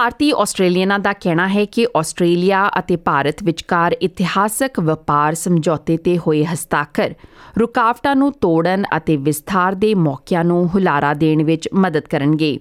ਭਾਰਤੀ ਆਸਟ੍ਰੇਲੀਅਨਾਂ ਦਾ ਕਹਿਣਾ ਹੈ ਕਿ ਆਸਟ੍ਰੇਲੀਆ ਅਤੇ ਭਾਰਤ ਵਿਚਕਾਰ ਇਤਿਹਾਸਕ ਵਪਾਰ ਸਮਝੌਤੇ ਤੇ ਹੋਏ ਹਸਤਾਖਰ, ਰੁਕਾਵਟਾਂ ਨੂੰ ਤੋੜਨ ਅਤੇ ਵਿਸਥਾਰ ਦੇ ਮੌਕਿਆਂ ਨੂੰ ਹੁਲਾਰਾ ਦੇਣ ਵਿੱਚ ਮਦਦ ਕਰਨਗੇ।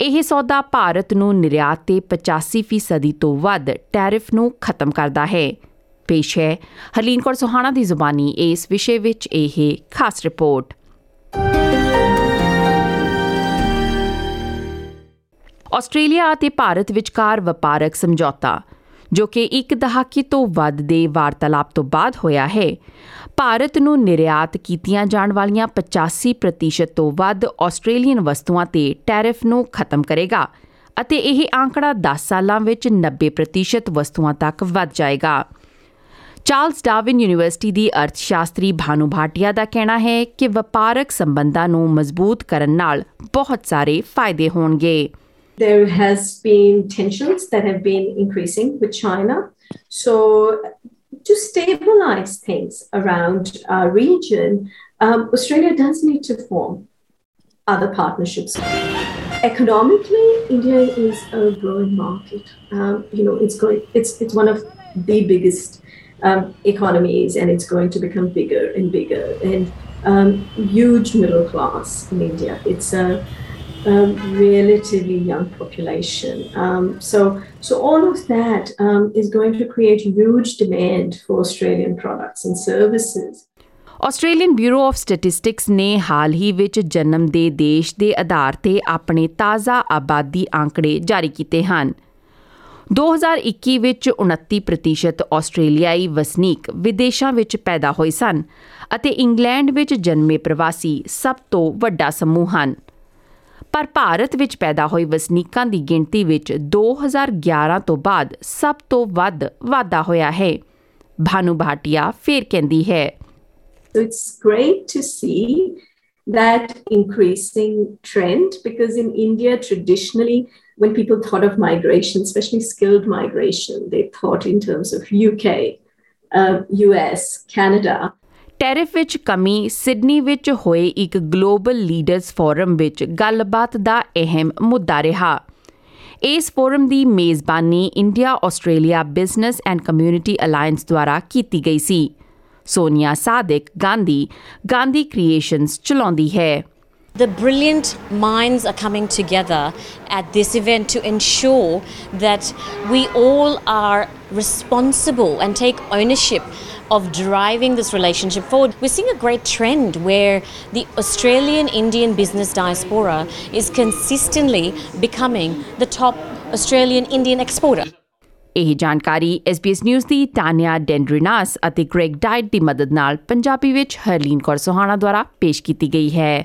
ਇਹ ਸੌਦਾ ਭਾਰਤ ਨੂੰ ਨਿਰਯਾਤ ਤੇ 85% ਤੋਂ ਵੱਧ ਟੈਰਿਫ ਨੂੰ ਖਤਮ ਕਰਦਾ ਹੈ। ਪੇਸ਼ ਹੈ, ਹਰਲੀਨ ਕੌਰ ਸੁਹਾਣਾ ਦੀ ਜ਼ੁਬਾਨੀ, ਇਸ ਵਿਸ਼ੇ ਵਿੱਚ ਇਹ ਖਾਸ ਰਿਪੋਰਟ। ਆਸਟ੍ਰੇਲੀਆ ਅਤੇ ਭਾਰਤ ਵਿਚਕਾਰ ਵਪਾਰਕ ਸਮਝੌਤਾ, ਜੋ ਕਿ ਇੱਕ ਦਹਾਕੇ ਤੋਂ ਵੱਧ ਦੇ ਵਾਰਤਾਲਾਪ ਤੋਂ ਬਾਅਦ ਹੋਇਆ ਹੈ, ਭਾਰਤ ਨੂੰ ਨਿਰਯਾਤ ਕੀਤੀਆਂ ਜਾਣ ਵਾਲੀਆਂ 85% ਤੋਂ ਵੱਧ ਆਸਟ੍ਰੇਲੀਅਨ ਵਸਤੂਆਂ ਤੇ ਟੈਰਿਫ ਨੂੰ ਖਤਮ ਕਰੇਗਾ ਅਤੇ ਇਹ ਆંકੜਾ 10 ਸਾਲਾਂ ਵਿੱਚ 90% ਵਸਤੂਆਂ ਤੱਕ ਵੱਧ ਜਾਏਗਾ। ਚਾਰਲਸ ਡਾਰਵਿਨ ਯੂਨੀਵਰਸਿਟੀ ਦੀ ਅਰਥਸ਼ਾਸਤਰੀ ਭਾਨੂ ਭਾਟੀਆ ਦਾ ਕਹਿਣਾ ਹੈ ਕਿ ਵਪਾਰਕ ਸੰਬੰਧਾਂ ਨੂੰ ਮਜ਼ਬੂਤ ਕਰਨ ਨਾਲ ਬਹੁਤ ਸਾਰੇ ਫਾਇਦੇ ਹੋਣਗੇ। There has been tensions that have been increasing with China. So, to stabilize things around our region, um, Australia does need to form other partnerships. Economically, India is a growing market. Um, you know, it's going. It's it's one of the biggest um, economies, and it's going to become bigger and bigger. And um, huge middle class in India. It's a um, relatively young population. Um, so, so all of that um, is going to create huge demand for Australian products and services. Australian Bureau of Statistics ਨੇ ਹਾਲ ਹੀ ਵਿੱਚ ਜਨਮ ਦੇ ਦੇਸ਼ ਦੇ ਆਧਾਰ ਤੇ ਆਪਣੇ ਤਾਜ਼ਾ ਆਬਾਦੀ ਅੰਕੜੇ ਜਾਰੀ ਕੀਤੇ ਹਨ 2021 ਵਿੱਚ 29% ਆਸਟ੍ਰੇਲੀਆਈ ਵਸਨੀਕ ਵਿਦੇਸ਼ਾਂ ਵਿੱਚ ਪੈਦਾ ਹੋਏ ਸਨ ਅਤੇ ਇੰਗਲੈਂਡ ਵਿੱਚ ਜਨਮੇ ਪ੍ਰਵਾਸੀ ਸਭ ਤੋਂ ਵੱਡਾ ਸਮੂਹ ਹਨ ਪਰ ਭਾਰਤ ਵਿੱਚ ਪੈਦਾ ਹੋਏ ਵਸਨੀਕਾਂ ਦੀ ਗਿਣਤੀ ਵਿੱਚ 2011 ਤੋਂ ਬਾਅਦ ਸਭ ਤੋਂ ਵੱਧ ਵਾਧਾ ਹੋਇਆ ਹੈ ਭਾਨੂ ਭਾਟੀਆ ਫੇਰ ਕਹਿੰਦੀ ਹੈ So it's great to see that increasing trend because in India, traditionally, when people thought of migration, especially skilled migration, they thought in terms of UK, uh, US, Canada. Tariff ਵਿੱਚ ਕਮੀ, ਸਿਡਨੀ ਵਿੱਚ ਹੋਏ ਇੱਕ global leaders form ਵਿੱਚ ਗੱਲਬਾਤ ਦਾ ਅਹਿਮ ਮੁੱਦਾ ਰਿਹਾ। ਇਸ ਫੋਰਮ ਦੀ ਮੇਜ਼ਬਾਨੀ India Australia business and community alliance ਦੁਆਰਾ ਕੀਤੀ ਗਈ ਸੀ। ਸੋਨੀਆ ਸਾਦਿਕ, ਗਾਂਧੀ ਗਾਂਧੀ ਕ੍ਰੀਏਸ਼ਨਸ ਚਲਾਉਂਦੀ ਹੈ। The brilliant minds are coming together at this event to ensure that we all are responsible and take ownership of driving this relationship forward. We're seeing a great trend where the Australian Indian business diaspora is consistently becoming the top Australian Indian exporter. ਇਹ ਜਾਣਕਾਰੀ SBS news ਦੀ Tanya Dendrinos ਅਤੇ Greg diet ਦੀ ਮਦਦ ਨਾਲ ਪੰਜਾਬੀ ਵਿੱਚ ਹਰਲੀਨ ਕੌਰ ਸੁਹਾਣਾ ਦੁਆਰਾ ਪੇਸ਼ ਕੀਤੀ ਗਈ ਹੈ